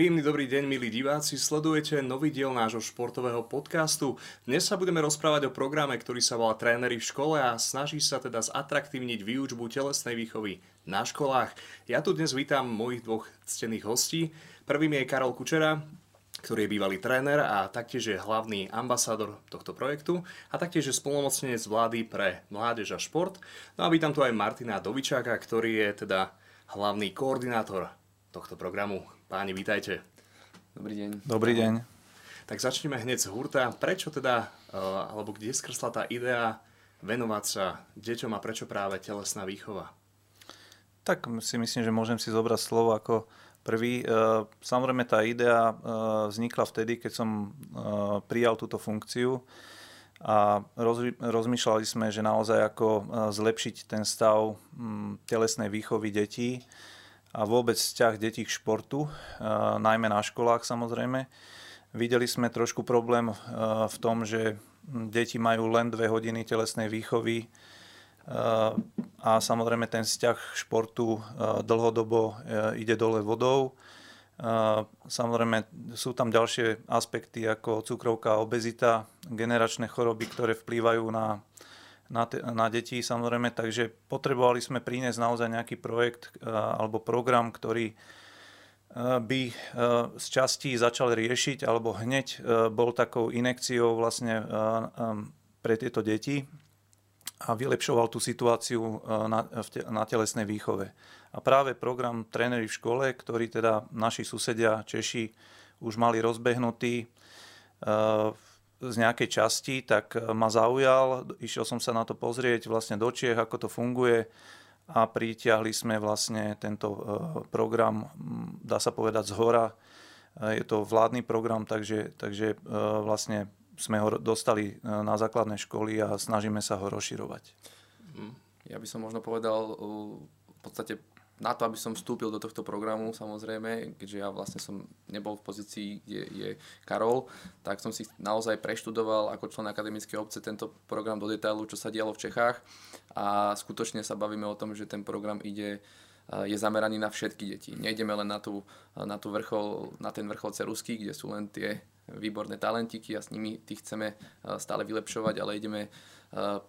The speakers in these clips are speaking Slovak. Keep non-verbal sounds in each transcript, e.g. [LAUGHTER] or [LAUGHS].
Príjemný dobrý deň, milí diváci. Sledujete nový diel nášho športového podcastu. Dnes sa budeme rozprávať o programe, ktorý sa volá Tréneri v škole a snaží sa teda zatraktívniť výučbu telesnej výchovy na školách. Ja tu dnes vítam mojich dvoch ctených hostí. Prvým je Karol Kučera, ktorý je bývalý tréner a taktiež je hlavný ambasádor tohto projektu a taktiež je spolnomocnenec vlády pre mládež a šport. No a vítam tu aj Martina Dovičáka, ktorý je teda hlavný koordinátor tohto programu. Páni, vítajte. Dobrý deň. Dobrý deň. Tak začneme hneď z hurta. Prečo teda, eh, alebo kde skrsla tá idea venovať sa deťom a prečo práve telesná výchova? Tak si myslím, že môžem si zobrať slovo ako prvý. Eh, samozrejme tá idea eh, vznikla vtedy, keď som prijal túto funkciu a rozmýšľali sme, že naozaj ako zlepšiť ten stav hm, telesnej výchovy detí a vôbec vzťah detí k športu, najmä na školách samozrejme. Videli sme trošku problém v tom, že deti majú len dve hodiny telesnej výchovy a samozrejme ten vzťah športu dlhodobo e, ide dole vodou. Samozrejme sú tam ďalšie aspekty ako cukrovka, obezita, generačné choroby, ktoré vplývajú na na, te, na deti samozrejme, takže potrebovali sme priniesť naozaj nejaký projekt alebo program, ktorý by z časti začal riešiť alebo hneď bol takou inekciou vlastne pre tieto deti a vylepšoval tú situáciu na, na telesnej výchove. A práve program Tréneri v škole, ktorý teda naši susedia Češi už mali rozbehnutý, z nejakej časti, tak e, ma zaujal. Išiel som sa na to pozrieť vlastne do Čiech, ako to funguje a pritiahli sme vlastne tento e, program, dá sa povedať, z hora. E, je to vládny program, takže, takže vlastne sme ho dostali na základné školy a snažíme sa ho rozširovať. Mhm. Ja by som možno povedal v podstate na to, aby som vstúpil do tohto programu, samozrejme, keďže ja vlastne som nebol v pozícii, kde je Karol, tak som si naozaj preštudoval ako člen akademickej obce tento program do detailu, čo sa dialo v Čechách a skutočne sa bavíme o tom, že ten program ide je zameraný na všetky deti. Nejdeme len na, tú, na, tú vrchol, na ten vrchol cerusky, kde sú len tie výborné talentiky a s nimi tých chceme stále vylepšovať, ale ideme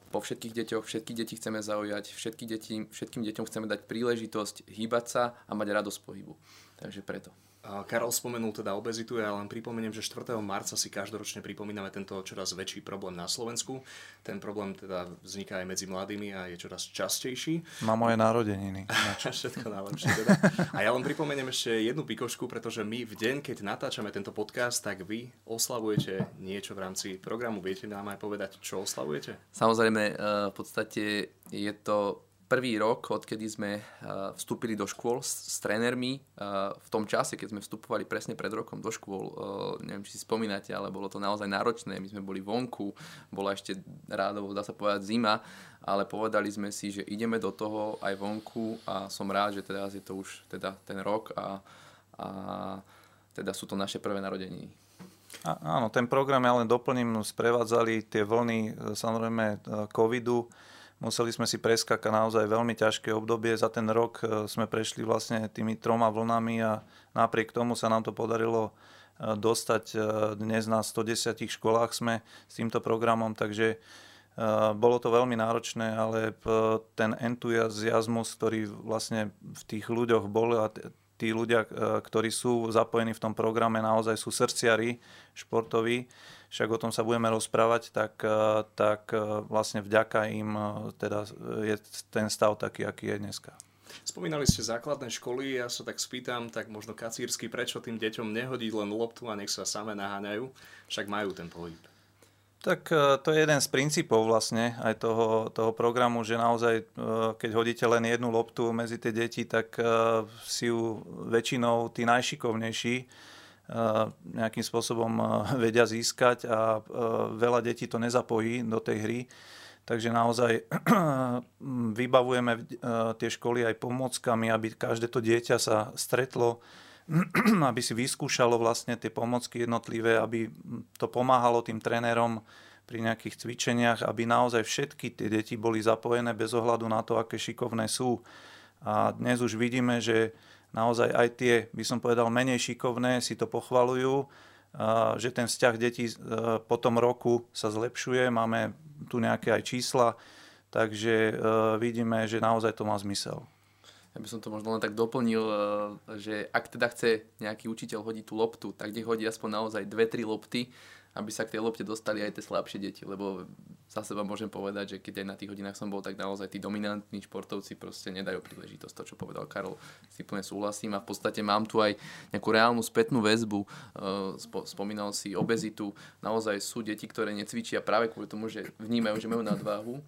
po všetkých deťoch, všetky deti chceme zaujať, všetky deti, všetkým deťom chceme dať príležitosť hýbať sa a mať radosť pohybu. Takže preto. Karol spomenul teda obezitu, ja len pripomeniem, že 4. marca si každoročne pripomíname tento čoraz väčší problém na Slovensku. Ten problém teda vzniká aj medzi mladými a je čoraz častejší. Má moje narodeniny. [LAUGHS] Všetko najlepšie teda. A ja len pripomeniem ešte jednu pikošku, pretože my v deň, keď natáčame tento podcast, tak vy oslavujete niečo v rámci programu. Viete nám aj povedať, čo oslavujete? Samozrejme, eh, v podstate je to prvý rok, odkedy sme eh, vstúpili do škôl s, s trénermi, eh, v tom čase, keď sme vstupovali presne pred rokom do škôl, eh, neviem, či si spomínate, ale bolo to naozaj náročné. My sme boli vonku, bola ešte rádovo, dá sa povedať, zima, ale povedali sme si, že ideme do toho aj vonku a som rád, že teraz je to už teda ten rok a, a teda sú to naše prvé narodeniny. Áno, ten program ja len doplním, sprevádzali tie vlny samozrejme covidu, Museli sme si preskakať naozaj veľmi ťažké obdobie. Za ten rok e, sme prešli vlastne tými troma vlnami a napriek tomu sa nám to podarilo e, dostať e, dnes na 110 školách sme s týmto programom, takže bolo to veľmi náročné, ale ten entuziasmus, ktorý vlastne v tých ľuďoch bol a tí ľudia, ktorí sú zapojení v tom programe, naozaj sú srdciari športoví, však o tom sa budeme rozprávať, tak, e, tak e, vlastne vďaka im e, teda je ten stav taký, aký je dneska. Spomínali ste základné školy, ja sa tak spýtam, tak možno kacírsky, prečo tým deťom nehodiť len loptu a nech sa same naháňajú, však majú ten pohyb. Tak to je jeden z princípov vlastne aj toho, toho programu, že naozaj, keď hodíte len jednu loptu medzi tie deti, tak si ju väčšinou tí najšikovnejší nejakým spôsobom vedia získať a veľa detí to nezapojí do tej hry. Takže naozaj [CLEARS THROAT] vybavujeme tie školy aj pomockami, aby každé to dieťa sa stretlo, [CLEARS THROAT] aby si vyskúšalo vlastne tie pomocky jednotlivé, aby to pomáhalo tým trénerom pri nejakých cvičeniach, aby naozaj všetky tie deti boli zapojené bez ohľadu na to, aké šikovné sú. A dnes už vidíme, že naozaj aj tie, by som povedal, menej šikovné si to pochvalujú, že ten vzťah detí po tom roku sa zlepšuje, máme tu nejaké aj čísla, takže vidíme, že naozaj to má zmysel. Ja by som to možno len tak doplnil, že ak teda chce nejaký učiteľ hodiť tú loptu, tak nech hodí aspoň naozaj dve, tri lopty, aby sa k tej lopte dostali aj tie slabšie deti, lebo za seba môžem povedať, že keď aj na tých hodinách som bol, tak naozaj tí dominantní športovci proste nedajú príležitosť. To, čo povedal Karol, si plne súhlasím a v podstate mám tu aj nejakú reálnu spätnú väzbu. Eh, spomínal si obezitu. Naozaj sú deti, ktoré necvičia práve kvôli tomu, že vnímajú, že majú nadváhu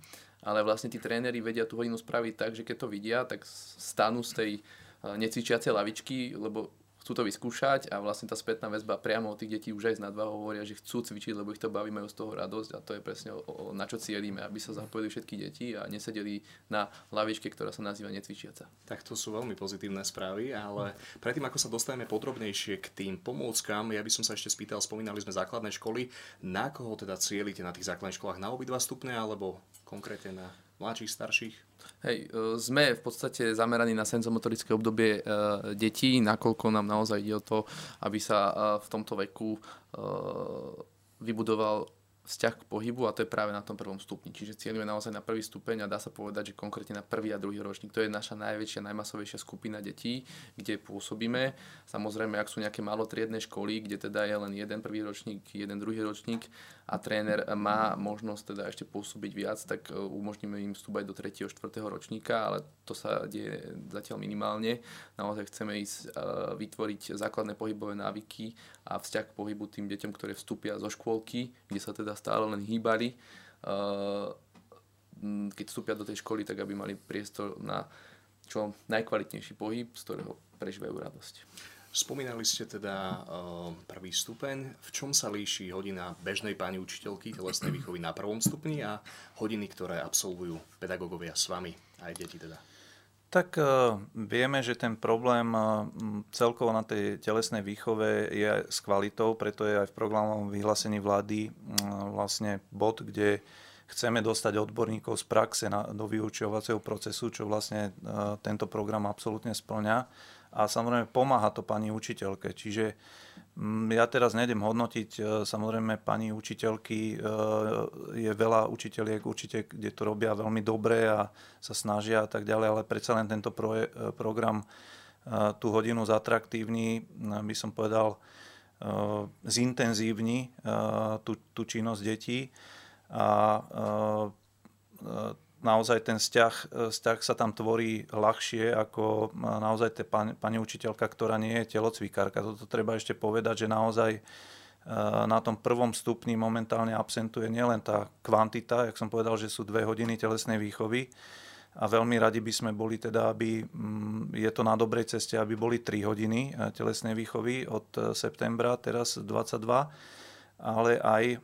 ale vlastne tí tréneri vedia tú hodinu spraviť tak, že keď to vidia, tak stanú z tej eh, necvičiacej lavičky, lebo chcú to vyskúšať a vlastne tá spätná väzba priamo od tých detí už aj z nadváhou hovoria, že chcú cvičiť, lebo ich to baví, majú z toho radosť a to je presne o, o, na čo cieľíme, aby sa zapojili všetky deti a nesedeli na lavičke, ktorá sa nazýva necvičiaca. Tak to sú veľmi pozitívne správy, ale predtým ako sa dostaneme podrobnejšie k tým pomôckam, ja by som sa ešte spýtal, spomínali sme základné školy, na koho teda cieľite na tých základných školách, na obidva stupne alebo konkrétne na mladších, starších? Hej, e, sme v podstate zameraní na senzomotorické obdobie e, detí, nakoľko nám naozaj ide o to, aby sa e, v tomto veku vybudoval vzťah k pohybu a to je práve na tom prvom stupni. Čiže cieľuje naozaj na prvý stupeň a dá sa povedať, že konkrétne na prvý a druhý ročník. To je naša najväčšia, najmasovejšia skupina detí, kde pôsobíme. Samozrejme, ak sú nejaké malotriedne školy, kde teda je len jeden prvý ročník, jeden druhý ročník a tréner má možnosť teda ešte pôsobiť viac, tak e, umožníme im vstúpať do 3. a 4. ročníka, ale to sa deje zatiaľ minimálne. Naozaj chceme ísť uh, vytvoriť základné pohybové návyky a vzťah k pohybu tým deťom, ktoré vstúpia zo škôlky, kde sa teda stále len hýbali. Uh, keď vstúpia do tej školy, tak aby mali priestor na čo najkvalitnejší pohyb, z ktorého prežívajú radosť. Spomínali ste teda uh, prvý stupeň. V čom sa líši hodina bežnej pani učiteľky telesnej výchovy na prvom stupni a hodiny, ktoré absolvujú pedagógovia s vami, aj deti teda? Tak uh, vieme, že ten problém uh, celkovo na tej telesnej výchove je s kvalitou, preto je aj v programovom vyhlásení vlády vlastne bod, kde chceme dostať odborníkov z praxe na, do vyučovacieho procesu, čo vlastne tento program absolútne splňa a samozrejme pomáha to pani učiteľke. Čiže mm, ja teraz nejdem hodnotiť, e, samozrejme pani učiteľky, e, je veľa učiteľiek určite, kde to robia veľmi dobre a sa snažia a tak ďalej, ale predsa len tento proje, e, program tú hodinu zatraktívni, by som povedal, zintenzívni tú, tú činnosť detí a naozaj ten vzťah, e, vzťah sa tam tvorí ľahšie ako e, naozaj tá pani, pani učiteľka, ktorá nie je telocvikárka. Toto treba ešte povedať, že naozaj e, na tom prvom stupni momentálne absentuje nielen tá kvantita, jak som povedal, že sú dve hodiny telesnej výchovy a veľmi radi by sme boli teda, aby mm, je to na dobrej ceste, aby boli 3 hodiny telesnej výchovy od septembra, teraz 22, ale aj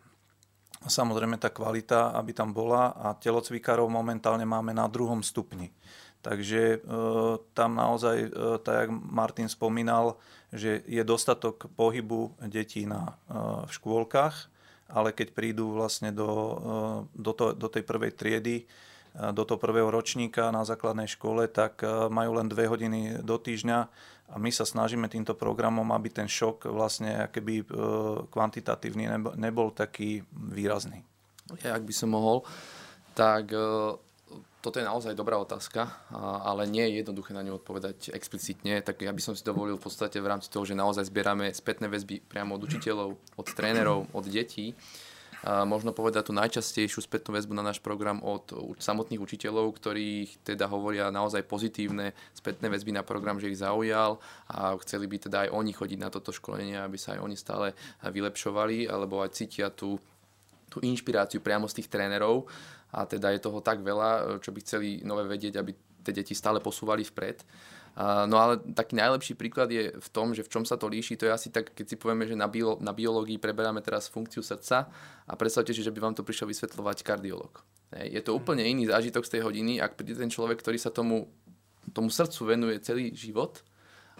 samozrejme tá kvalita, aby tam bola a telocvikárov momentálne máme na druhom stupni. Takže e, tam naozaj, e, tak jak Martin spomínal, že je dostatok pohybu detí na, e, v škôlkach, ale keď prídu vlastne do, e, do, to, do tej prvej triedy, do toho prvého ročníka na základnej škole, tak majú len dve hodiny do týždňa a my sa snažíme týmto programom, aby ten šok vlastne keby kvantitatívny nebol taký výrazný. Ja, ak by som mohol, tak toto je naozaj dobrá otázka, ale nie je jednoduché na ňu odpovedať explicitne, tak ja by som si dovolil v podstate v rámci toho, že naozaj zbierame spätné väzby priamo od učiteľov, od trénerov, od detí, možno povedať tú najčastejšiu spätnú väzbu na náš program od samotných učiteľov, ktorí teda hovoria naozaj pozitívne spätné väzby na program, že ich zaujal a chceli by teda aj oni chodiť na toto školenie, aby sa aj oni stále vylepšovali, alebo aj cítia tú, tú inšpiráciu priamo z tých trénerov a teda je toho tak veľa, čo by chceli nové vedieť, aby tie deti stále posúvali vpred. No ale taký najlepší príklad je v tom, že v čom sa to líši, to je asi tak, keď si povieme, že na, bio, na biológii preberáme teraz funkciu srdca a predstavte si, že by vám to prišiel vysvetľovať kardiolog. Je to úplne iný zážitok z tej hodiny, ak príde ten človek, ktorý sa tomu, tomu srdcu venuje celý život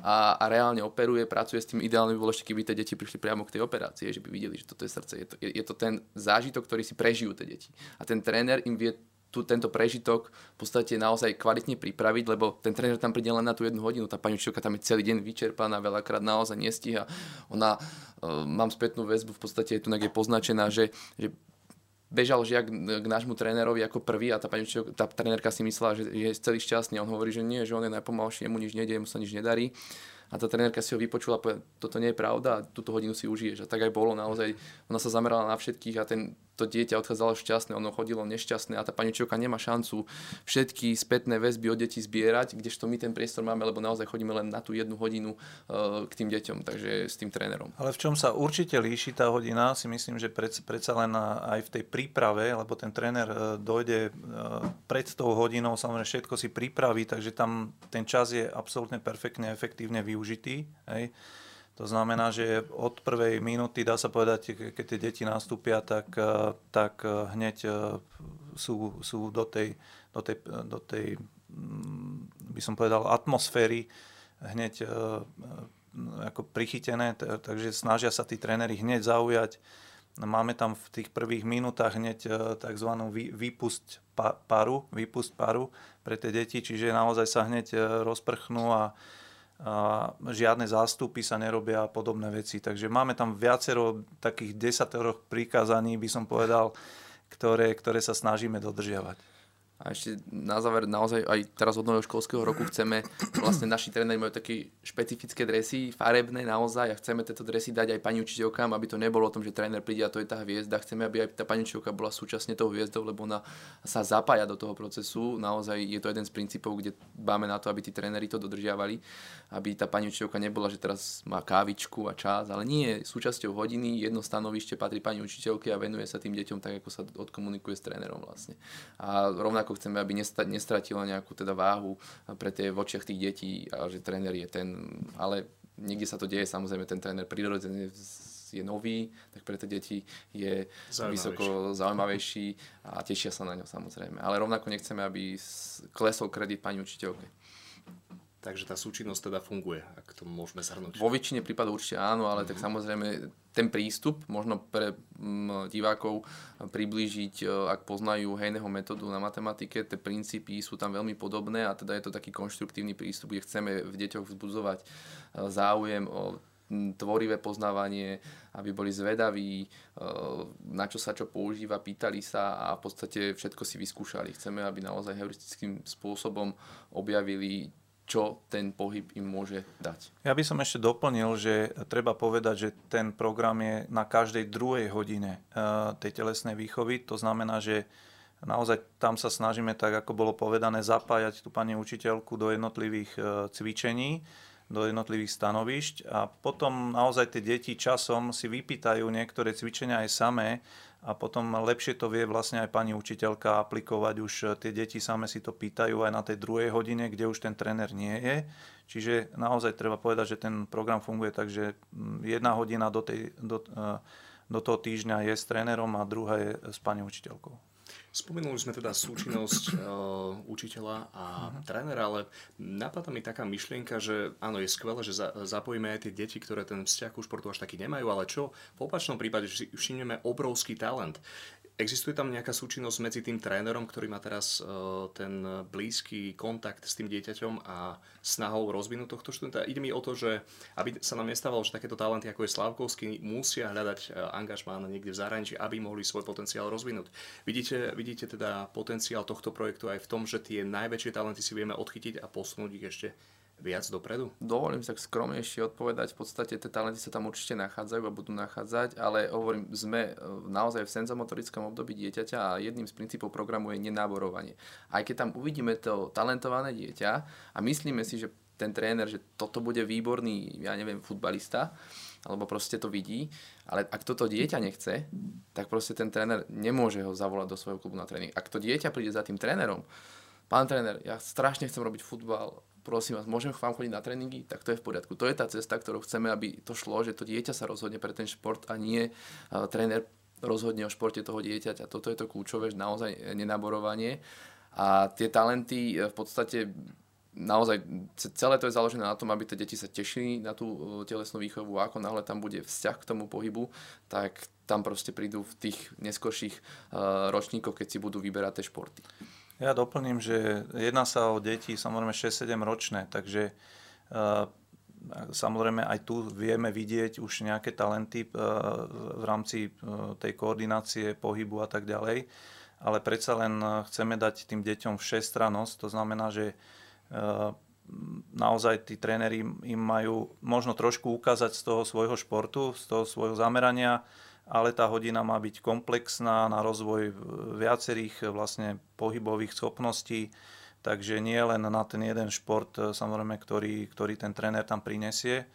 a, a reálne operuje, pracuje s tým. Ideálne by bolo ešte, keby tie deti prišli priamo k tej operácii, že by videli, že toto je srdce. Je to, je, je to ten zážitok, ktorý si prežijú tie deti. A ten tréner im vie tu, tento prežitok v podstate naozaj kvalitne pripraviť, lebo ten tréner tam príde len na tú jednu hodinu, tá pani učiteľka tam je celý deň vyčerpaná, veľakrát naozaj nestíha. Ona, uh, mám spätnú väzbu, v podstate je tu je poznačená, že, že bežal žiak k nášmu trénerovi ako prvý a tá, pani tá trénerka si myslela, že je celý šťastný. On hovorí, že nie, že on je najpomalší, jemu nič nedie, mu sa nič nedarí a tá trenérka si ho vypočula a povedala, toto nie je pravda túto hodinu si užiješ. A tak aj bolo naozaj. Ona sa zamerala na všetkých a ten, to dieťa odchádzalo šťastné, ono chodilo nešťastné a tá pani učiteľka nemá šancu všetky spätné väzby od detí zbierať, kdežto my ten priestor máme, lebo naozaj chodíme len na tú jednu hodinu uh, k tým deťom, takže s tým trénerom. Ale v čom sa určite líši tá hodina, si myslím, že pred, predsa len aj v tej príprave, lebo ten tréner uh, dojde pred tou hodinou, samozrejme všetko si pripraví, takže tam ten čas je absolútne perfektne, efektívne využitý. Hej. To znamená, že od prvej minúty, dá sa povedať, keď tie deti nastúpia, tak, eh, tak eh, hneď eh, sú, sú do tej, do tej, do tej, mm, by som povedal, atmosféry hneď ako prichytené, takže snažia sa tí tréneri hneď zaujať. Máme tam v tých prvých minútach hneď tzv. výpust paru, výpust paru pre tie deti, čiže naozaj sa hneď rozprchnú a, žiadne zástupy sa nerobia a podobné veci. Takže máme tam viacero takých desatoroch prikázaní, by som povedal, ktoré, ktoré sa snažíme dodržiavať. A ešte na záver, naozaj aj teraz od nového školského roku chceme, vlastne naši tréneri majú také špecifické dresy, farebné naozaj a chceme tieto dresy dať aj pani učiteľkám, aby to nebolo o tom, že tréner príde a to je tá hviezda. Chceme, aby aj tá pani učiteľka bola súčasne tou hviezdou, lebo ona sa zapája do toho procesu. Naozaj je to jeden z princípov, kde máme na to, aby tí tréneri to dodržiavali, aby tá pani učiteľka nebola, že teraz má kávičku a čas, ale nie, súčasťou hodiny, jedno stanovište patrí pani učiteľke a venuje sa tým deťom tak, ako sa odkomunikuje s trénerom vlastne. A rovnako ako chceme, aby nestratila nejakú teda váhu pre tie v očiach tých detí a že tréner je ten, ale niekde sa to deje, samozrejme ten tréner prirodzene je nový, tak pre tie deti je zaujímavejší. vysoko zaujímavejší a tešia sa na ňo samozrejme. Ale rovnako nechceme, aby klesol kredit pani učiteľke. Takže tá súčinnosť teda funguje, ak to môžeme zhrnúť. Vo väčšine prípadov určite áno, ale mm-hmm. tak mhm. samozrejme ten prístup možno pre m, divákov priblížiť, e, ak poznajú hejného metódu na matematike, tie princípy sú tam veľmi podobné a teda je to taký konštruktívny prístup, kde chceme v deťoch vzbudzovať e, záujem o tvorivé poznávanie, aby boli zvedaví, e, na čo sa čo používa, pýtali sa a v podstate všetko si vyskúšali. Chceme, aby naozaj heuristickým spôsobom objavili čo ten pohyb im môže dať. Ja by som ešte doplnil, že treba povedať, že ten program je na každej druhej hodine eh, tej telesnej výchovy. To znamená, že naozaj tam sa snažíme, tak ako bolo povedané, zapájať tú pani učiteľku do jednotlivých eh, cvičení, do jednotlivých stanovišť a potom naozaj tie deti časom si vypýtajú niektoré cvičenia aj samé a potom lepšie to vie vlastne aj pani učiteľka aplikovať. Už eh, tie deti same si to pýtajú aj na tej druhej hodine, kde už ten tréner nie je. Čiže naozaj treba povedať, že ten program funguje tak, že mm, jedna hodina do, tej, do, eh, do toho týždňa je s trénerom a druhá je s pani učiteľkou. Spomenuli sme teda súčinnosť uh, [CLEARS THROAT] učiteľa a uh-huh. trénera, ale napadá mi taká myšlienka, že áno, je skvelé, že za, zapojíme aj tie deti, ktoré ten vzťah ku športu až taký nemajú, ale čo v opačnom prípade, že všimneme obrovský talent. Existuje tam nejaká súčinnosť medzi tým trénerom, ktorý má teraz uh, ten blízky kontakt s tým dieťaťom a snahou rozvinúť tohto študenta? Ide mi o to, že aby sa nám nestávalo, že takéto talenty ako je Slavkovský musia hľadať uh, angažmán niekde v zahraničí, aby mohli svoj potenciál rozvinúť. Vidíte, vidíte teda potenciál tohto projektu aj v tom, že tie najväčšie talenty si vieme odchytiť a posunúť ich ešte viac dopredu? Dovolím sa skromnejšie odpovedať. V podstate tie talenty sa tam určite nachádzajú a budú nachádzať, ale hovorím, sme e, naozaj v senzomotorickom období dieťaťa a jedným z princípov programu je nenáborovanie. Aj keď tam uvidíme to talentované dieťa a myslíme si, že ten tréner, že toto bude výborný, ja neviem, futbalista, alebo proste to vidí, ale ak toto dieťa nechce, tak proste ten tréner nemôže ho zavolať do svojho klubu na tréning. Ak to dieťa príde za tým trénerom, pán tréner, ja strašne chcem robiť futbal, prosím vás, môžem k vám chodiť na tréningy, tak to je v poriadku. To je tá cesta, ktorou chceme, aby to šlo, že to dieťa sa rozhodne pre ten šport a nie uh, tréner rozhodne o športe toho dieťaťa. Toto je to kľúčové, naozaj nenaborovanie. A tie talenty e, v podstate naozaj celé to je založené na tom, aby tie deti sa tešili na tú e, telesnú výchovu a ako náhle tam bude vzťah k tomu pohybu, tak tam proste prídu v tých neskorších uh, ročníkoch, keď si budú vyberať tie športy. Ja doplním, že jedná sa o deti samozrejme 6-7 ročné, takže uh, samozrejme aj tu vieme vidieť už nejaké talenty uh, v rámci uh, tej koordinácie, pohybu a tak ďalej, ale predsa len chceme dať tým deťom všestrannosť, to znamená, že naozaj tí tréneri im majú možno trošku ukázať z toho svojho športu, z toho svojho zamerania, ale tá hodina má byť komplexná na rozvoj viacerých vlastne pohybových schopností, takže nie len na ten jeden šport, e, samozrejme, ktorý, ktorý ten tréner tam prinesie,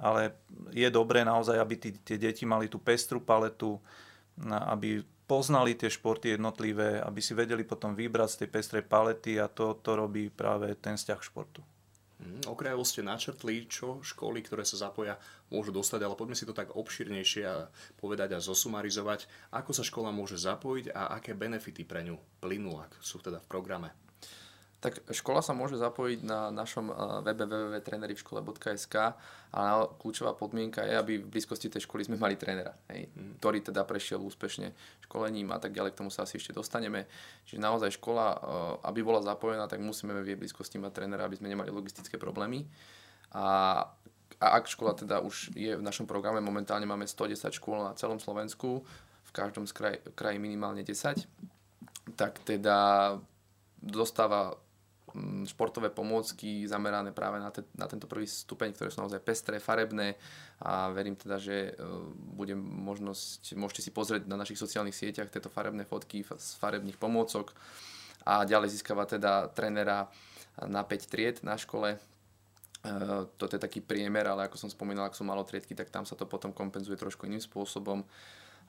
ale je dobré naozaj, aby tí, tie deti mali tú pestru paletu, aby poznali tie športy jednotlivé, aby si vedeli potom vybrať z tej pestrej palety a to, to robí práve ten vzťah športu. Mm, okrajovo ste načrtli, čo školy, ktoré sa zapoja, môžu dostať, ale poďme si to tak obširnejšie a povedať a zosumarizovať, ako sa škola môže zapojiť a aké benefity pre ňu plynú, ak sú teda v programe. Tak škola sa môže zapojiť na našom eh, webe www.trenerivškole.sk a kľúčová podmienka je, aby v blízkosti tej školy sme mali trénera, hej, mm. ktorý teda prešiel úspešne školením a tak ďalej, k tomu sa asi ešte dostaneme. Čiže naozaj škola, eh, aby bola zapojená, tak musíme v jej blízkosti mať trénera, aby sme nemali logistické problémy. A, a ak škola teda už je v našom programe, momentálne máme 110 škôl na celom Slovensku, v každom z kraj, kraji minimálne 10, tak teda dostáva športové pomôcky zamerané práve na, te, na tento prvý stupeň, ktoré sú naozaj pestré, farebné. A verím teda, že e, bude možnosť, môžete si pozrieť na našich sociálnych sieťach tieto farebné fotky z farebných pomôcok a ďalej získava teda trénera na 5 tried na škole, e, toto je taký priemer, ale ako som spomínal, ak sú malotriedky, tak tam sa to potom kompenzuje trošku iným spôsobom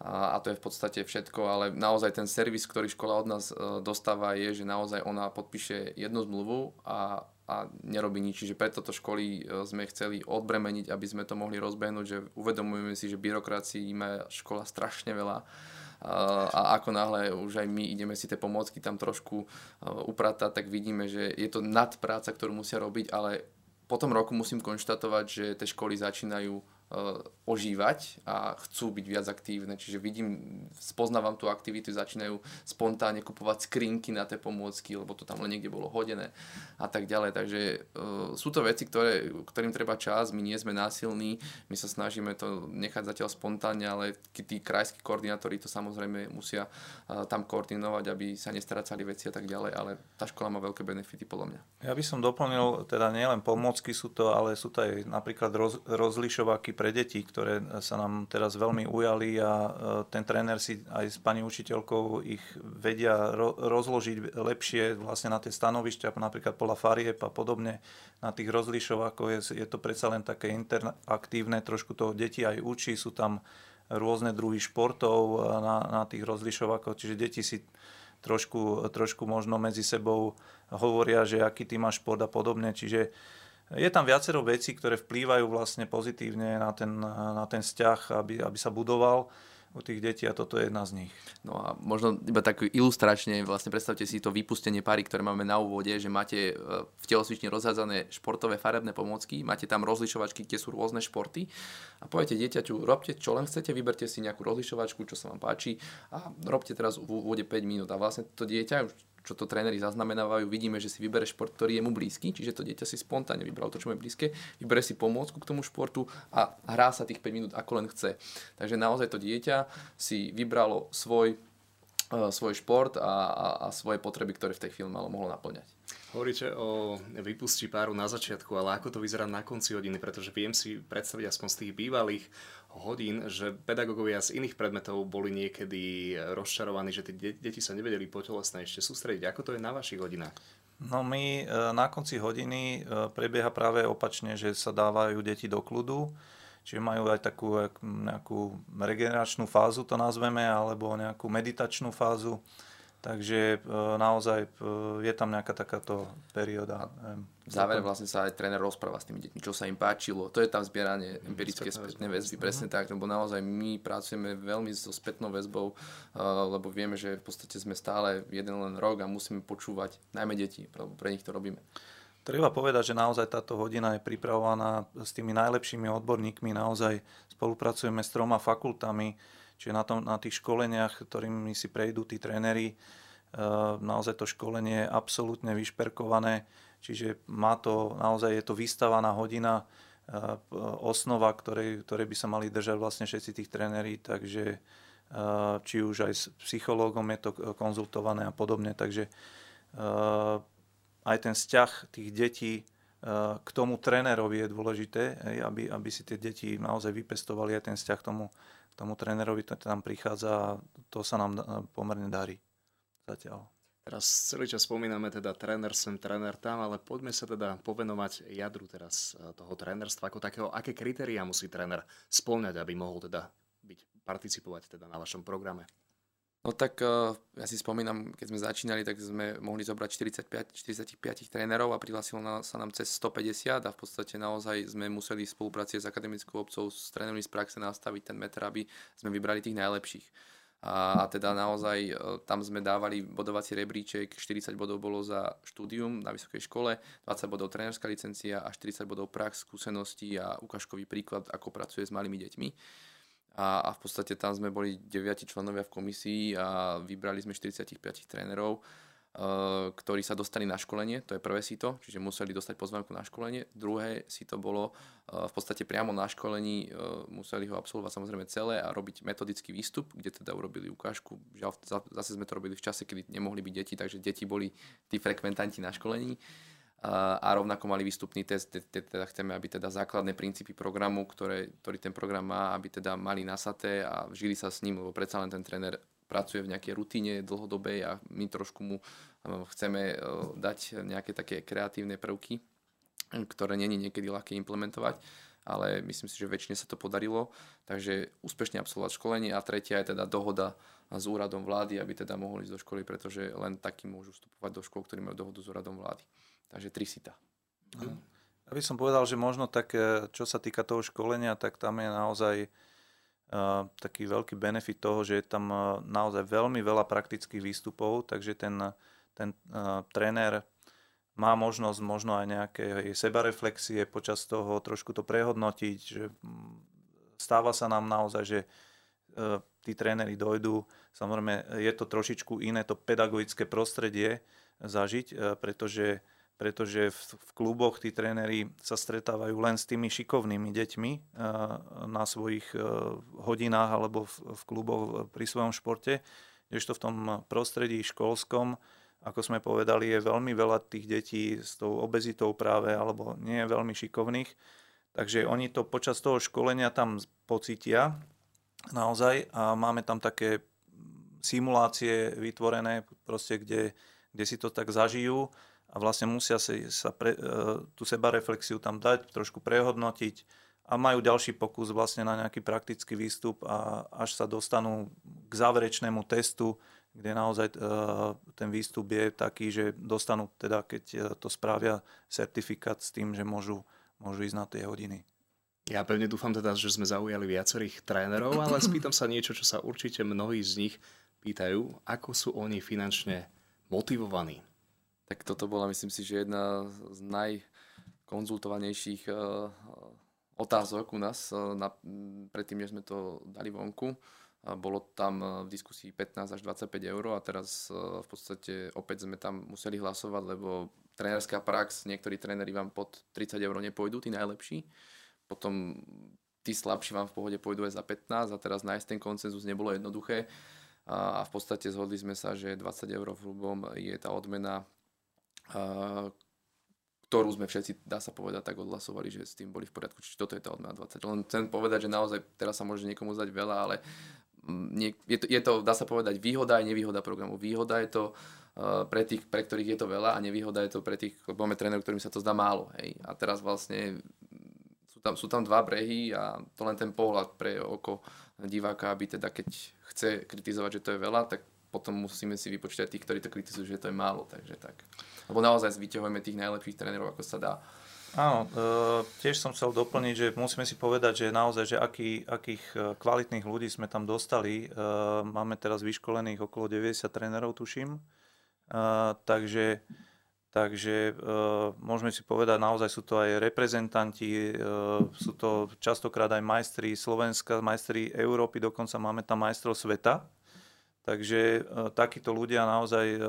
a, a to je v podstate všetko, ale naozaj ten servis, ktorý škola od nás e, dostáva je, že naozaj ona podpíše jednu zmluvu a, a nerobí nič. Čiže preto to školy e, sme chceli odbremeniť, aby sme to mohli rozbehnúť, že uvedomujeme si, že byrokracii má škola strašne veľa a ako náhle už aj my ideme si tie pomôcky tam trošku e, upratať, tak vidíme, že je to nadpráca, ktorú musia robiť, ale po tom roku musím konštatovať, že tie školy začínajú ožívať a chcú byť viac aktívne. Čiže vidím, spoznávam tú aktivitu, začínajú spontánne kupovať skrinky na tie pomôcky, lebo to tam len niekde bolo hodené a tak ďalej. Takže uh, sú to veci, ktoré, ktorým treba čas, my nie sme násilní, my sa snažíme to nechať zatiaľ spontánne, ale tí krajskí koordinátori to samozrejme musia uh, tam koordinovať, aby sa nestracali veci a tak ďalej, ale tá škola má veľké benefity podľa mňa. Ja by som doplnil, teda nielen pomôcky sú to, ale sú to aj napríklad roz, rozlišovaky pre deti, ktoré sa nám teraz veľmi ujali a e, ten tréner si aj s pani učiteľkou ich vedia rozložiť lepšie vlastne na tie stanovišťa, napríklad podľa farieb a podobne, na tých rozlišovakoch je, je to predsa len také interaktívne, trošku to deti aj učí, sú tam rôzne druhy športov e, na, na tých rozlišovakoch, čiže deti si trošku, trošku možno medzi sebou hovoria, že aký ty máš šport a podobne, čiže je tam viacero vecí, ktoré vplývajú vlastne pozitívne na ten, na ten vzťah, aby, aby sa budoval u tých detí a toto je jedna z nich. No a možno iba tak ilustračne, vlastne predstavte si to vypustenie pary, ktoré máme na úvode, že máte e, v telosvični rozhádzané športové farebné pomôcky, máte tam rozlišovačky, kde sú rôzne športy a poviete dieťaťu, robte čo len chcete, vyberte si nejakú rozlišovačku, čo sa vám páči a robte teraz v úvode 5 minút a vlastne to dieťa čo to tréneri zaznamenávajú, vidíme, že si vybere šport, ktorý je mu blízky, čiže to dieťa si spontánne vybralo to, čo mu je blízke, vybere si pomôcku k tomu športu a hrá sa tých 5 minút ako len chce. Takže naozaj to dieťa si vybralo svoj, uh, svoj šport a, a, a svoje potreby, ktoré v tej chvíli malo mohlo naplňať. Hovoríte o vypustí páru na začiatku, ale ako to vyzerá na konci hodiny, pretože viem si predstaviť aspoň z tých bývalých hodín, že pedagógovia z iných predmetov boli niekedy rozčarovaní, že tie deti sa nevedeli po telesné ešte sústrediť. Ako to je na vašich hodinách? No my e, na konci hodiny e, prebieha práve opačne, že sa dávajú deti do kľudu, čiže majú aj takú nejakú regeneračnú fázu, to nazveme, alebo nejakú meditačnú fázu Takže e, naozaj e, je tam nejaká takáto perióda. V závere vlastne sa aj tréner rozpráva s tými deťmi, čo sa im páčilo. To je tam zbieranie empirické spätné väzby, presne uh-huh. tak, lebo naozaj my pracujeme veľmi so spätnou väzbou, e, lebo vieme, že v podstate sme stále jeden len rok a musíme počúvať najmä deti, pre nich to robíme. Treba povedať, že naozaj táto hodina je pripravovaná s tými najlepšími odborníkmi, naozaj spolupracujeme s troma fakultami, čiže na, tom, na tých školeniach, ktorými si prejdú tí tréneri, naozaj to školenie je absolútne vyšperkované, čiže má to, naozaj je to vystavaná hodina, osnova, ktorej, ktorej by sa mali držať vlastne všetci tých tréneri, takže či už aj s psychológom je to konzultované a podobne, takže aj ten vzťah tých detí k tomu trénerovi je dôležité, aby, aby si tie deti naozaj vypestovali aj ten vzťah k tomu, tomu trénerovi, to tam prichádza a to sa nám pomerne darí zatiaľ. Teraz celý čas spomíname teda tréner sem, tréner tam, ale poďme sa teda povenovať jadru teraz e, toho trénerstva ako takého. Aké kritériá musí tréner spĺňať, aby mohol teda byť, participovať teda na vašom programe? No tak e, ja si spomínam, keď sme začínali, tak sme mohli zobrať 45, 45 trénerov a prihlásilo sa nám cez 150 a v podstate naozaj sme museli v spolupráci s akademickou obcov s trénermi z praxe nastaviť ten meter, aby sme vybrali tých najlepších a teda naozaj e, tam sme dávali bodovací rebríček, 40 bodov bolo za štúdium na vysokej škole, 20 bodov trénerská licencia a 40 bodov prax, skúsenosti a ukážkový príklad, ako pracuje s malými deťmi. A, a v podstate tam sme boli 9 členovia v komisii a vybrali sme 45 trénerov Eh, ktorí sa dostali na školenie, to je prvé sito, čiže museli dostať pozvánku na školenie. Druhé sito bolo eh, v podstate priamo na školení, eh, museli ho absolvovať samozrejme celé a robiť metodický výstup, kde teda urobili ukážku. Žiaľ, zase sme to robili v čase, kedy nemohli byť deti, takže deti boli tí frekventanti na školení a rovnako mali výstupný test, teda chceme, aby teda základné princípy programu, ktoré, ktorý ten program má, aby teda mali nasaté a žili sa s ním, lebo predsa len ten tréner pracuje v nejakej rutine dlhodobej a my trošku mu chceme eh, dať nejaké také kreatívne prvky, ktoré není niekedy ľahké implementovať, ale myslím si, že väčšine sa to podarilo, takže úspešne absolvovať školenie a tretia je teda dohoda s úradom vlády, aby teda mohli ísť do školy, pretože len takí môžu vstupovať do škôl, ktorí majú dohodu s úradom vlády. Takže tri sita. Ja by som povedal, že možno tak, čo sa týka toho školenia, tak tam je naozaj taký veľký benefit toho, že je tam naozaj veľmi veľa praktických výstupov, takže ten, ten tréner má možnosť možno aj nejaké sebareflexie počas toho, trošku to prehodnotiť, že stáva sa nám naozaj, že tí tréneri dojdú, samozrejme je to trošičku iné to pedagogické prostredie zažiť, pretože pretože v, v kluboch tí tréneri sa stretávajú len s tými šikovnými deťmi eh, na svojich eh, hodinách alebo v, v kluboch pri svojom športe, kdežto v tom prostredí školskom, ako sme povedali, je veľmi veľa tých detí s tou obezitou práve alebo nie je veľmi šikovných. Takže oni to počas toho školenia tam pocítia naozaj a máme tam také simulácie vytvorené, proste, kde, kde si to tak zažijú a vlastne musia si sa pre, e, tú sebareflexiu tam dať, trošku prehodnotiť a majú ďalší pokus vlastne na nejaký praktický výstup a až sa dostanú k záverečnému testu, kde naozaj e, ten výstup je taký, že dostanú teda, keď e, to spravia, certifikát s tým, že môžu, môžu ísť na tie hodiny. Ja pevne dúfam teda, že sme zaujali viacerých trénerov, ale [CLEARS THROAT] spýtam sa niečo, čo sa určite mnohí z nich pýtajú. Ako sú oni finančne motivovaní? Tak toto bola, myslím si, že jedna z najkonzultovanejších uh, otázok u nás uh, na, predtým, než sme to dali vonku. Bolo tam v diskusii 15 až 25 eur a teraz v podstate opäť sme tam museli hlasovať, lebo trénerská prax, niektorí tréneri vám pod 30 eur nepôjdu, tí najlepší. Potom tí slabší vám v pohode pôjdu aj za 15 a teraz nájsť ten koncenzus nebolo jednoduché a v podstate zhodli sme sa, že 20 eur v hrubom je tá odmena ktorú sme všetci, dá sa povedať, tak odhlasovali, že s tým boli v poriadku. Čiže toto je tá odmena 20. Len chcem povedať, že naozaj teraz sa môže niekomu zdať veľa, ale mm, nie, je, to, je to, dá sa povedať, výhoda a nevýhoda programu. Výhoda je to uh, pre tých, pre ktorých je to veľa a nevýhoda je to pre tých, máme trénerov, ktorým sa to zdá málo. Hej. A teraz vlastne sú tam, sú tam dva brehy a to len ten pohľad pre oko diváka, aby teda keď chce kritizovať, že to je veľa, tak potom musíme si vypočítať tých, ktorí to kritizujú, že to je málo. Takže tak. Lebo naozaj vyťahujeme tých najlepších trénerov, ako sa dá. Áno, e, tiež som chcel doplniť, že musíme si povedať, že naozaj, že aký, akých e, kvalitných ľudí sme tam dostali. E, máme teraz vyškolených okolo 90 trénerov, tuším. E, takže Takže e, môžeme si povedať, naozaj sú to aj reprezentanti, e, sú to častokrát aj majstri Slovenska, majstri Európy, dokonca máme tam majstrov sveta. Takže e, takíto ľudia naozaj e,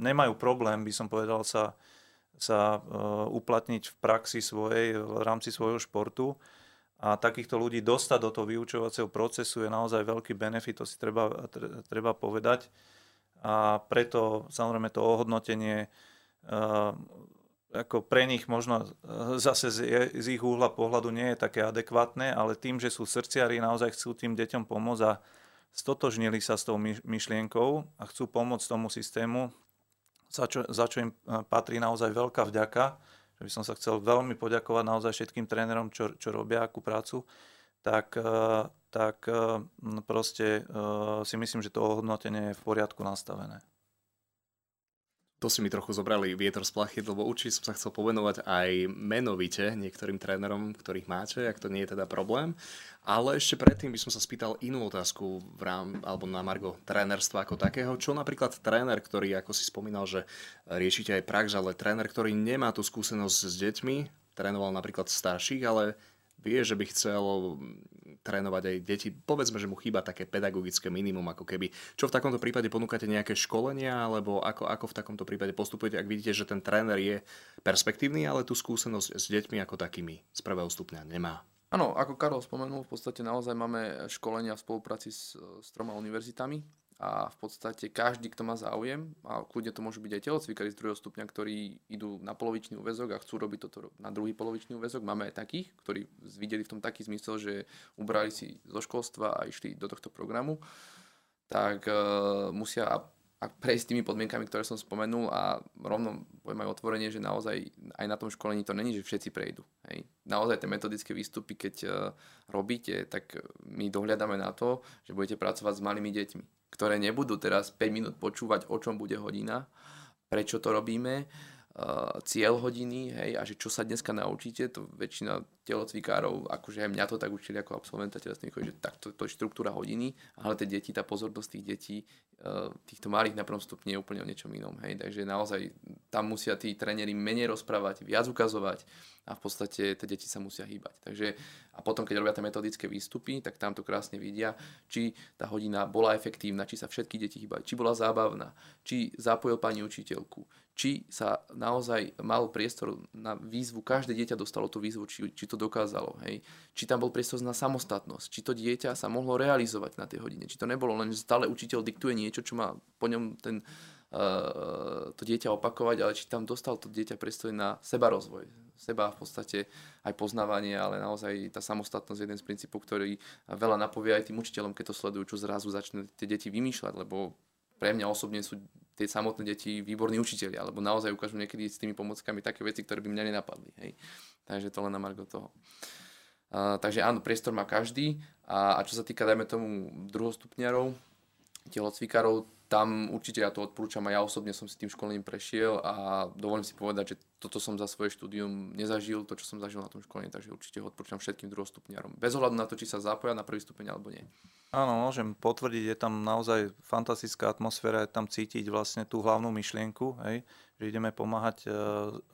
nemajú problém, by som povedal, sa, sa e, uplatniť v praxi svojej, v rámci svojho športu. A takýchto ľudí dostať do toho vyučovacieho procesu je naozaj veľký benefit, to si treba, treba povedať a preto samozrejme to ohodnotenie ako pre nich možno zase z ich úhla pohľadu nie je také adekvátne, ale tým, že sú srdciari, naozaj chcú tým deťom pomôcť a stotožnili sa s tou myšlienkou a chcú pomôcť tomu systému, za čo, za čo im eh, patrí naozaj veľká vďaka, že by som sa chcel veľmi poďakovať naozaj všetkým trénerom, čo, čo robia akú prácu, tak tak eh, proste si myslím, že to ohodnotenie je v poriadku nastavené. To si mi trochu zobrali vietor z plachy, lebo určite som sa chcel povenovať aj menovite niektorým trénerom, ktorých máte, ak to nie je teda problém. Ale ešte predtým by som sa spýtal inú otázku v rám, alebo na Margo trénerstva ako takého. Čo napríklad tréner, ktorý, ako si spomínal, že riešite aj prax, ale tréner, ktorý nemá tú skúsenosť s deťmi, trénoval napríklad starších, ale vie, že by chcel trénovať aj deti. Povedzme, že mu chýba také pedagogické minimum, ako keby. Čo v takomto prípade ponúkate nejaké školenia, alebo ako, ako v takomto prípade postupujete, ak vidíte, že ten tréner je perspektívny, ale tú skúsenosť s deťmi ako takými z prvého stupňa nemá. Áno, ako Karol spomenul, v podstate naozaj máme školenia v spolupráci s, s troma univerzitami a v podstate každý, kto má záujem, a kľudne to môžu byť aj telocvikári z druhého stupňa, ktorí idú na polovičný úvezok a chcú robiť toto na druhý polovičný úvezok. Máme aj takých, ktorí videli v tom taký zmysel, že ubrali si zo školstva a išli do tohto programu, tak uh, musia a prejsť tými podmienkami, ktoré som spomenul a rovno poviem aj otvorenie, že naozaj aj na tom školení to není, že všetci prejdú. Hej. Naozaj tie metodické výstupy, keď uh, robíte, tak my dohľadáme na to, že budete pracovať s malými deťmi ktoré nebudú teraz 5 minút počúvať, o čom bude hodina, prečo to robíme, uh, cieľ hodiny, hej, a že čo sa dneska naučíte, to väčšina telocvikárov, akože aj mňa to tak učili ako absolventa telesnej že takto to je štruktúra hodiny, ale tie deti, tá pozornosť tých detí, uh, týchto malých na prvom stupni je úplne o niečom inom, hej, takže naozaj tam musia tí tréneri menej rozprávať, viac ukazovať, a v podstate tie deti sa musia hýbať. Takže, a potom, keď robia tie metodické výstupy, tak tam to krásne vidia, či tá hodina bola efektívna, či sa všetky deti hýbali, či bola zábavná, či zapojil pani učiteľku, či sa naozaj mal priestor na výzvu, každé dieťa dostalo tú výzvu, či, či to dokázalo, hej. či tam bol priestor na samostatnosť, či to dieťa sa mohlo realizovať na tej hodine, či to nebolo len, že stále učiteľ diktuje niečo, čo má po ňom ten, uh, to dieťa opakovať, ale či tam dostal to dieťa priestor na seba rozvoj, seba v podstate aj poznávanie, ale naozaj tá samostatnosť je jeden z princípov, ktorý veľa napovie aj tým učiteľom, keď to sledujú, čo zrazu začnú tie deti vymýšľať, lebo pre mňa osobne sú tie samotné deti výborní učiteľi, alebo naozaj ukážu niekedy s tými pomockami také veci, ktoré by mňa nenapadli. Hej. Takže to len na margo toho. Uh, takže áno, priestor má každý a, a čo sa týka, dajme tomu, druhostupňarov, telocvikárov, tam určite ja to odporúčam a ja osobne som si tým školením prešiel a dovolím si povedať, že toto som za svoje štúdium nezažil, to čo som zažil na tom školení, takže určite ho odporúčam všetkým druhostupňarom. Bez ohľadu na to, či sa zapoja na prvý stupeň alebo nie. Áno, môžem potvrdiť, je tam naozaj fantastická atmosféra, je tam cítiť vlastne tú hlavnú myšlienku, hej, že ideme pomáhať e,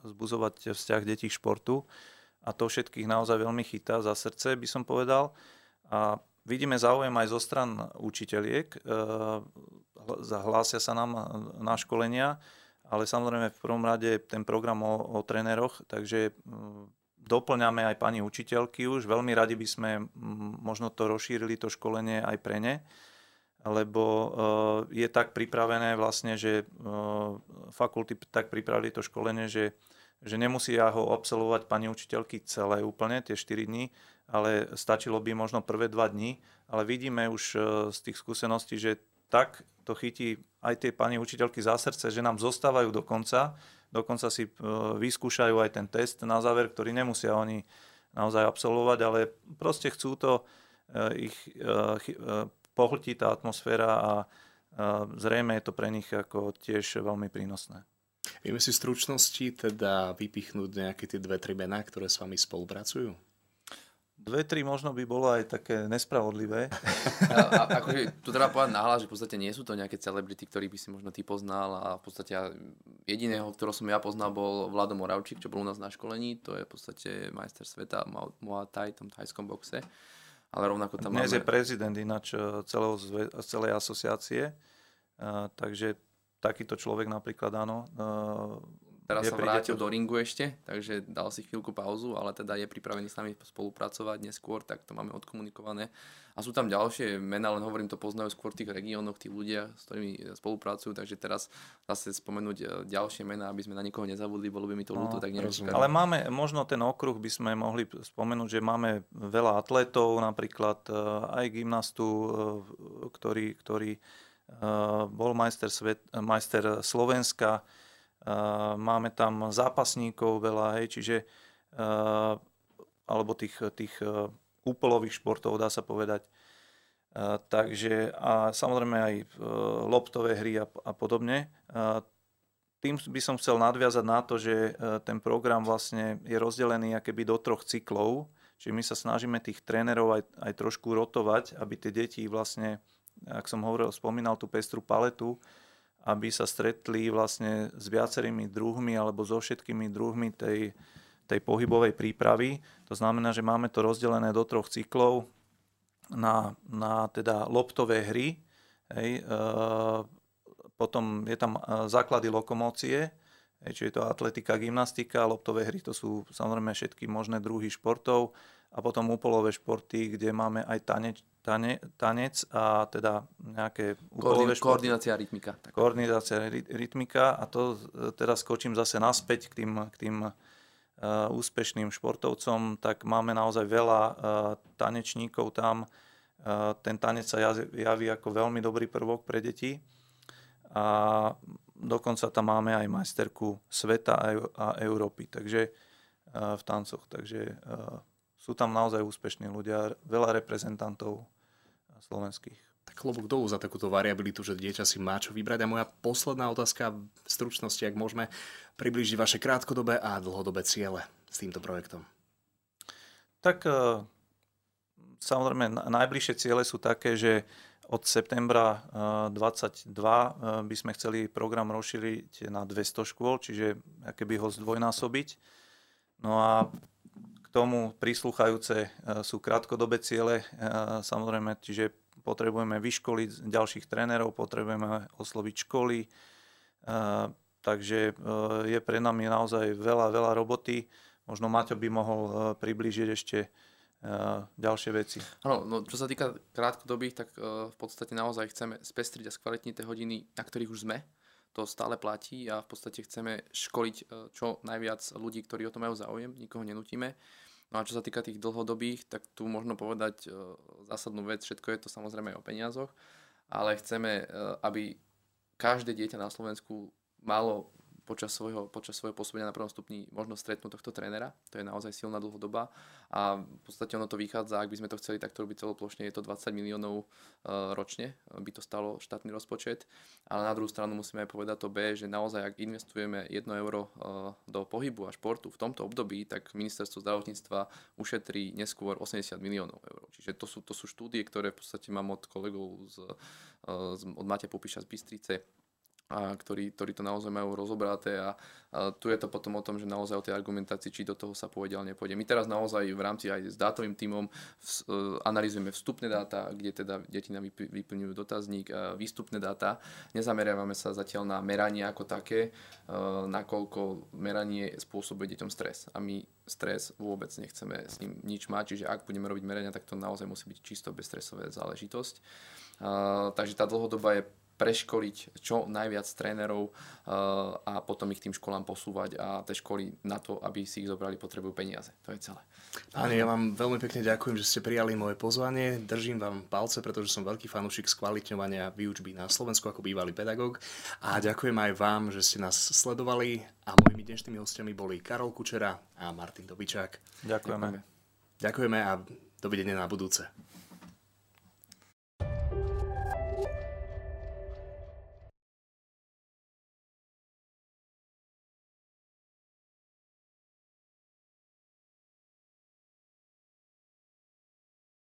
zbuzovať vzťah detí k športu a to všetkých naozaj veľmi chytá za srdce, by som povedal. A vidíme záujem aj zo stran učiteľiek, e, hlásia sa nám na školenia, ale samozrejme v prvom rade ten program o, o tréneroch, takže doplňame aj pani učiteľky už. Veľmi radi by sme možno to rozšírili, to školenie aj pre ne, lebo je tak pripravené vlastne, že fakulty tak pripravili to školenie, že, že nemusia ho absolvovať pani učiteľky celé úplne, tie 4 dní, ale stačilo by možno prvé 2 dní, ale vidíme už e, z tých skúseností, že tak to chytí aj tie pani učiteľky za srdce, že nám zostávajú do konca, dokonca si e, vyskúšajú aj ten test na záver, ktorý nemusia oni naozaj absolvovať, ale proste chcú to, e, ich pohltiť tá atmosféra a zrejme je to pre nich ako tiež veľmi prínosné. Vieme si v stručnosti teda vypichnúť nejaké tie dve, tri mená, ktoré s vami spolupracujú? Dve, tri možno by bolo aj také nespravodlivé. [LAUGHS] A, a, akože tu treba povedať nahlas, že v podstate nie sú to nejaké celebrity, ktorých by si možno ty poznal a v podstate ja, jediného, ktorého som ja poznal, bol Vlado Moravčík, čo bol u nás na školení, to je v podstate majster sveta Muay Thai, tom thajskom boxe. Ale rovnako tam Dnes máme... je prezident ináč e, celého, celej asociácie, uh, takže takýto človek napríklad áno, uh, Teraz sa vrátil do ringu ešte, takže dal si chvíľku pauzu, ale teda je pripravený s nami spolupracovať neskôr, tak to máme odkomunikované. A sú tam ďalšie mená, len hovorím, to poznajú skôr v tých regiónoch, tí ľudia, s ktorými spolupracujú, takže teraz zase spomenúť e, ďalšie mená, aby sme na nikoho nezabudli, bolo by mi to ľúto, no, tak neviem. Ale máme, možno ten okruh by sme mohli spomenúť, že máme veľa atletov, napríklad e, aj gymnastu, e, ktorý, ktorý bol majster, svet, majster Slovenska, máme tam zápasníkov veľa, hej, čiže alebo tých, tých úpolových športov, dá sa povedať. Takže a samozrejme aj loptové hry a, a podobne. Tým by som chcel nadviazať na to, že ten program vlastne je rozdelený akéby do troch cyklov, čiže my sa snažíme tých trénerov aj, aj trošku rotovať, aby tie deti vlastne, ak som hovoril, spomínal tú pestru paletu, aby sa stretli vlastne s viacerými druhmi alebo so všetkými druhmi tej, tej pohybovej prípravy. To znamená, že máme to rozdelené do troch cyklov na, na teda loptové hry. Hej, e, potom je tam e, základy lokomócie, hej, čiže je to atletika, gymnastika, loptové hry to sú samozrejme všetky možné druhy športov a potom úpolové športy, kde máme aj tanec, tane, tanec a teda nejaké úkolové športy. Koordinácia rytmika. Tak. Koordinácia rytmika a to teraz skočím zase naspäť k tým, k tým uh, úspešným športovcom, tak máme naozaj veľa uh, tanečníkov tam. Uh, ten tanec sa javí ako veľmi dobrý prvok pre deti a dokonca tam máme aj majsterku sveta a Európy takže v tancoch. Takže sú tam naozaj úspešní ľudia, veľa reprezentantov slovenských. Tak klobúk dolu za takúto variabilitu, že dieťa si má čo vybrať. A moja posledná otázka v stručnosti, ak môžeme približiť vaše krátkodobé a dlhodobé ciele s týmto projektom. Tak e, samozrejme najbližšie ciele sú také, že od septembra 2022 e, e, by sme chceli program rozšíriť na 200 škôl, čiže keby ho zdvojnásobiť. No a tomu prísluchajúce e, sú krátkodobé ciele, e, samozrejme, čiže potrebujeme vyškoliť ďalších trénerov, potrebujeme osloviť školy, e, takže je pre nami naozaj veľa, veľa roboty. Možno Maťo by mohol priblížiť ešte ďalšie veci. Áno, no, čo sa týka krátkodobých, tak v podstate naozaj chceme spestriť a skvalitniť tie hodiny, na ktorých už sme to stále platí a v podstate chceme školiť e, čo najviac ľudí, ktorí o to majú záujem, nikoho nenutíme. No a čo sa týka tých dlhodobých, tak tu možno povedať e, zásadnú vec, všetko je to samozrejme aj o peniazoch, ale chceme, e, aby každé dieťa na Slovensku malo počas svojho, počas svojho pôsobenia na prvom stupni možno stretnúť tohto trénera. To je naozaj silná dlhodoba a v podstate ono to vychádza, ak by sme to chceli takto robiť celoplošne, je to 20 miliónov uh, ročne, by to stalo štátny rozpočet, ale na druhú stranu musíme aj povedať to B, že naozaj ak investujeme 1 euro uh, do pohybu a športu v tomto období, tak ministerstvo zdravotníctva ušetrí neskôr 80 miliónov eur. Čiže to sú, to sú štúdie, ktoré v podstate mám od kolegov z, z, od Matia Pupiša z Bystrice, a ktorí, ktorí to naozaj majú rozobraté a, a tu je to potom o tom, že naozaj o tej argumentácii, či do toho sa pôjde, ale nepôjde. My teraz naozaj v rámci aj s dátovým tímom vz, uh, analýzujeme vstupné dáta, kde teda deti nám vyplňujú dotazník, uh, výstupné dáta. Nezameriavame sa zatiaľ na meranie ako také, uh, nakoľko meranie spôsobuje deťom stres. A my stres vôbec nechceme s ním nič mať, čiže ak budeme robiť merania, tak to naozaj musí byť čisto bezstresové záležitosť. Uh, takže tá dlhodoba je preškoliť čo najviac trénerov eh, a potom ich tým školám posúvať a tie školy na to, aby si ich zobrali, potrebujú peniaze. To je celé. Páni, ja vám veľmi pekne ďakujem, že ste prijali moje pozvanie. Držím vám palce, pretože som veľký fanúšik skvalitňovania výučby na Slovensku ako bývalý pedagóg. A ďakujem aj vám, že ste nás sledovali a mojimi dnešnými hostiami boli Karol Kučera a Martin Dobičák. Ďakujeme. Ďakujeme a dovidenia na budúce.